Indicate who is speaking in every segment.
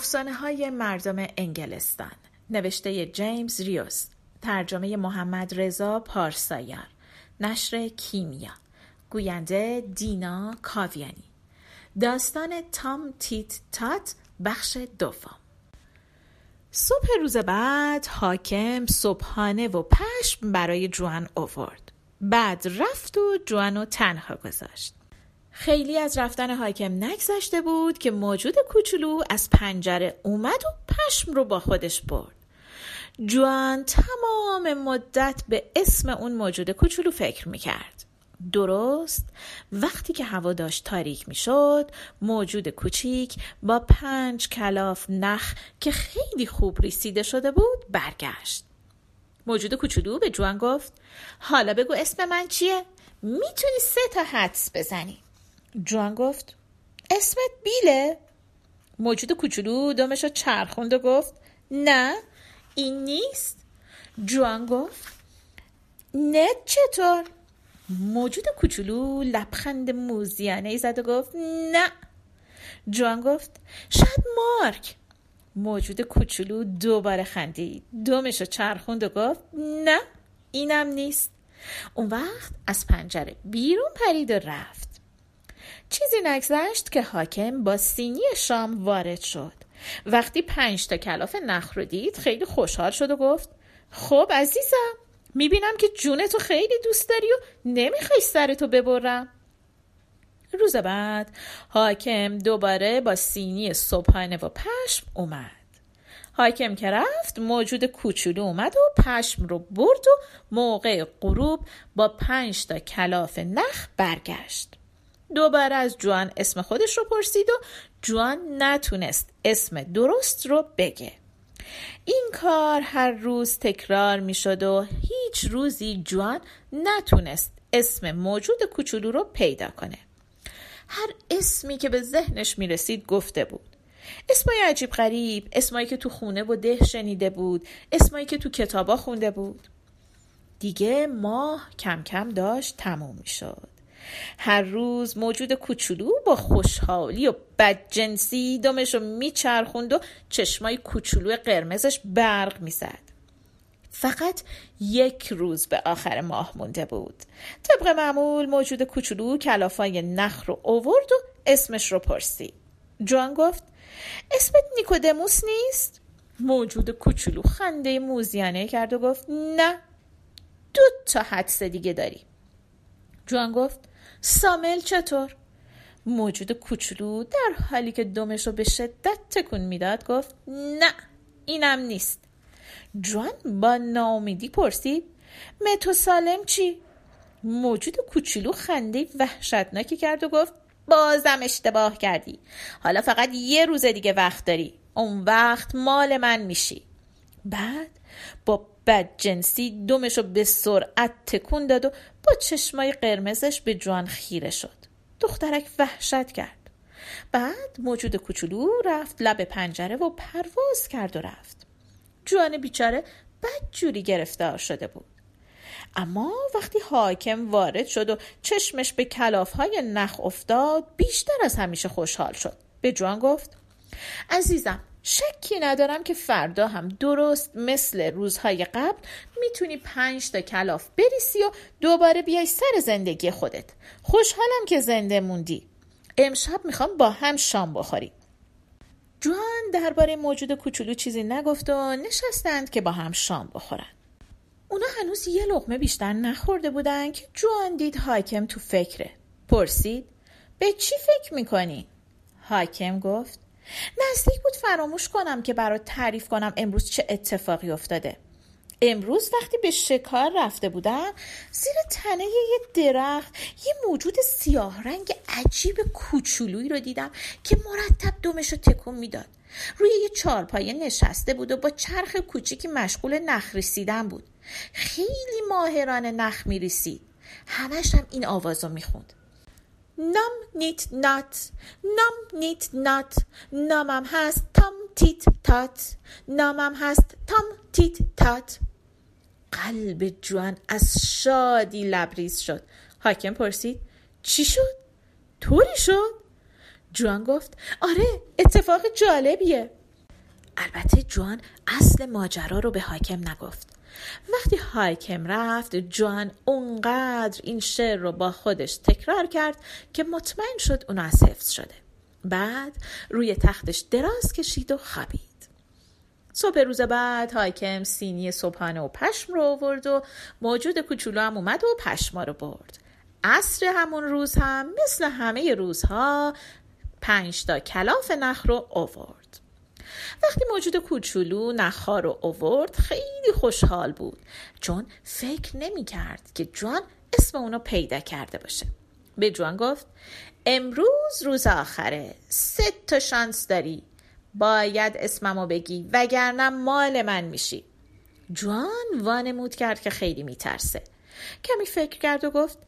Speaker 1: افسانه های مردم انگلستان. نوشته جیمز ریوس ترجمه محمد رضا پارسایار نشر کیمیا. گوینده دینا کاویانی. داستان تام تیت تات بخش دوم. صبح روز بعد حاکم صبحانه و پشم برای جوان اوورد. بعد رفت و جوان تنها گذاشت. خیلی از رفتن حاکم نگذشته بود که موجود کوچولو از پنجره اومد و پشم رو با خودش برد. جوان تمام مدت به اسم اون موجود کوچولو فکر می‌کرد. درست وقتی که هوا داشت تاریک می‌شد موجود کوچیک با پنج کلاف نخ که خیلی خوب ریسیده شده بود برگشت. موجود کوچولو به جوان گفت حالا بگو اسم من چیه؟ می‌تونی سه تا حدس بزنی. جوان گفت اسمت بیله؟ موجود کوچولو دمش چرخوند و گفت نه این نیست. جوان گفت نه چطور؟ موجود کوچولو لبخند موزیانه ای زد و گفت نه. جوان گفت شاید مارک. موجود کوچولو دوباره خندید. دومش چرخوند و گفت نه اینم نیست. اون وقت از پنجره بیرون پرید و رفت. چیزی نگذشت که حاکم با سینی شام وارد شد. وقتی پنج تا کلاف نخ رو دید خیلی خوشحال شد و گفت خب عزیزم می‌بینم که جونتو خیلی دوست داری و نمی‌خوای سرتو ببرم. روز بعد حاکم دوباره با سینی صبحانه و پشم اومد. حاکم که رفت موجود کوچولو اومد و پشم رو برد و موقع غروب با پنج تا کلاف نخ برگشت. دوباره از جوان اسم خودش رو پرسید و جوان نتونست اسم درست رو بگه. این کار هر روز تکرار می شد و هیچ روزی جوان نتونست اسم موجود کوچولو رو پیدا کنه. هر اسمی که به ذهنش می رسید گفته بود. اسمای عجیب غریب اسمایی که تو خونه و ده شنیده بود اسمایی که تو کتابا خونده بود. دیگه ماه کم کم داشت تموم می شد هر روز موجود کوچولو با خوشحالی و بدجنسی دمش رو میچرخوند و چشمای کوچولو قرمزش برق می‌زد. فقط یک روز به آخر ماه مونده بود. طبق معمول موجود کوچولو کلافای نخ رو اوورد و اسمش رو پرسید. جوان گفت اسمت نیکودموس نیست؟ موجود کوچولو خنده موزیانه کرد و گفت نه دو تا حدس دیگه داری. جوان گفت سامل چطور؟ موجود کوچولو در حالی که دمش رو به شدت تکون می‌داد گفت نه اینم نیست جوان با ناامیدی پرسید متو سالم چی؟ موجود کوچولو خنده وحشتناکی کرد و گفت بازم اشتباه کردی حالا فقط یه روز دیگه وقت داری اون وقت مال من میشی بعد با بدجنسی دومش رو به سرعت تکون داد و با چشمای قرمزش به جوان خیره شد. دخترک وحشت کرد. بعد موجود کوچولو رفت لب پنجره و پرواز کرد و رفت. جوان بیچاره بدجوری گرفتار شده بود. اما وقتی حاکم وارد شد و چشمش به کلاف های نخ افتاد بیشتر از همیشه خوشحال شد. به جوان گفت عزیزم شکی ندارم که فردا هم درست مثل روزهای قبل می‌تونی پنج تا کلاف بریسی و دوباره بیای سر زندگی خودت. خوشحالم که زنده موندی. امشب می‌خوام با هم شام بخوریم. جوان درباره موجود کوچولو چیزی نگفت و نشستند که با هم شام بخورن. اونا هنوز یه لقمه بیشتر نخورده بودن که جوان دید حاکم تو فکره. پرسید به چی فکر می‌کنی؟ حاکم گفت نزدیک بود فراموش کنم که برات تعریف کنم امروز چه اتفاقی افتاده. امروز وقتی به شکار رفته بودم زیر تنه یه درخت یه موجود سیاه رنگ عجیب کوچولویی رو دیدم که مرتب دمش رو تکون می‌داد. روی یه چارپایه نشسته بود و با چرخ کوچیکی مشغول نخ ریسیدن بود. خیلی ماهرانه نخ میریسید. همش هم این آواز رو می‌خوند. نام نیت نات نام نیت نات نامم هست تام تیت تات نامم هست تام تیت تات قلب جوان از شادی لبریز شد. حاکم پرسید چی شد؟ طوری شد؟ جوان گفت آره اتفاق جالبیه. البته جوان اصل ماجرا رو به حاکم نگفت. وقتی حاکم رفت جوان اونقدر این شعر رو با خودش تکرار کرد که مطمئن شد اون از حفظ شده. بعد روی تختش دراز کشید و خوابید. صبح روز بعد حاکم سینی صبحانه و پشم رو آورد و موجود کوچولو هم اومد و پشما رو برد. عصر همون روز هم مثل همه روزها پنج تا کلاف نخ رو آورد. وقتی موجود کوچولو نخها رو آورد خیلی خوشحال بود. چون فکر نمی کرد که جوان اسم اونو پیدا کرده باشه. به جوان گفت امروز روز آخره سه تا شانس داری. باید اسممو بگی وگرنه مال من میشی. جوان وانمود کرد که خیلی میترسه. کمی فکر کرد و گفت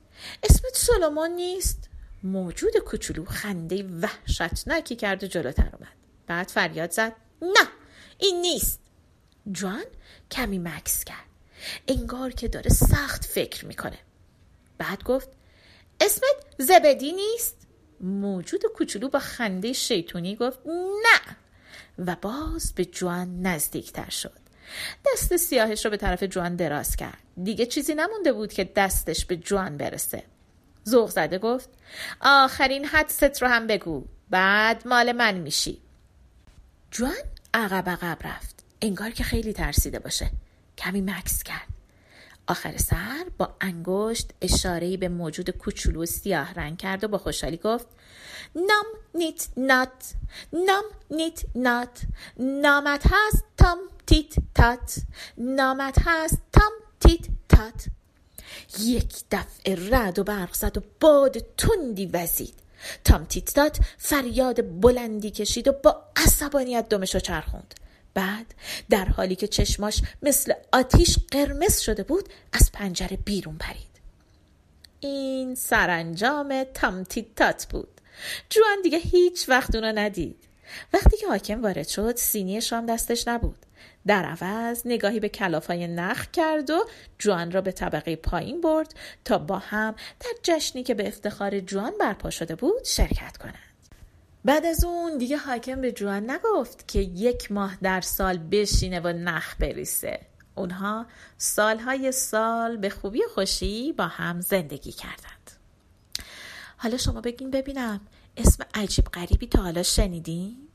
Speaker 1: اسمت سلمان نیست. موجود کوچولو خنده وحشتناکی کرد و جلوتر اومد. بعد فریاد زد. نه این نیست. جوان کمی مکس کرد. انگار که داره سخت فکر می‌کنه. بعد گفت اسمت زبدی نیست؟ موجود کوچولو با خنده شیطونی گفت نه. و باز به جوان نزدیکتر شد. دست سیاهش رو به طرف جوان دراز کرد. دیگه چیزی نمونده بود که دستش به جوان برسه. زوغ زده گفت آخرین حدست رو هم بگو. بعد مال من میشی. جوان عقب عقب رفت. انگار که خیلی ترسیده باشه. کمی مکس کرد. آخر سر با انگشت اشاره به موجود کوچولو سیاه رنگ کرد و با خوشحالی گفت نام نیت نات. نام نیت نات. نامت هست تام تیت تات. نامت هست تام تیت تات. یک دفعه رد و برق زد و باد تندی وزید. تام تیت تات فریاد بلندی کشید و با عصبانیت دمشو چرخوند. بعد در حالی که چشماش مثل آتیش قرمز شده بود از پنجره بیرون پرید. این سرانجام تات بود. جوان دیگه هیچ وقت اونو ندید. وقتی که حاکم وارد شد سینی شام دستش نبود. در عوض نگاهی به کلافای نخ کرد و جوان را به طبقه پایین برد تا با هم در جشنی که به افتخار جوان برپا شده بود شرکت کنند. بعد از اون دیگه حاکم به جوان نگفت که یک ماه در سال بشینه و نخ بریسه. اونها سالهای سال به خوبی و خوشی با هم زندگی کردند. حالا شما بگین ببینم اسم عجیب غریبی تا حالا شنیدین؟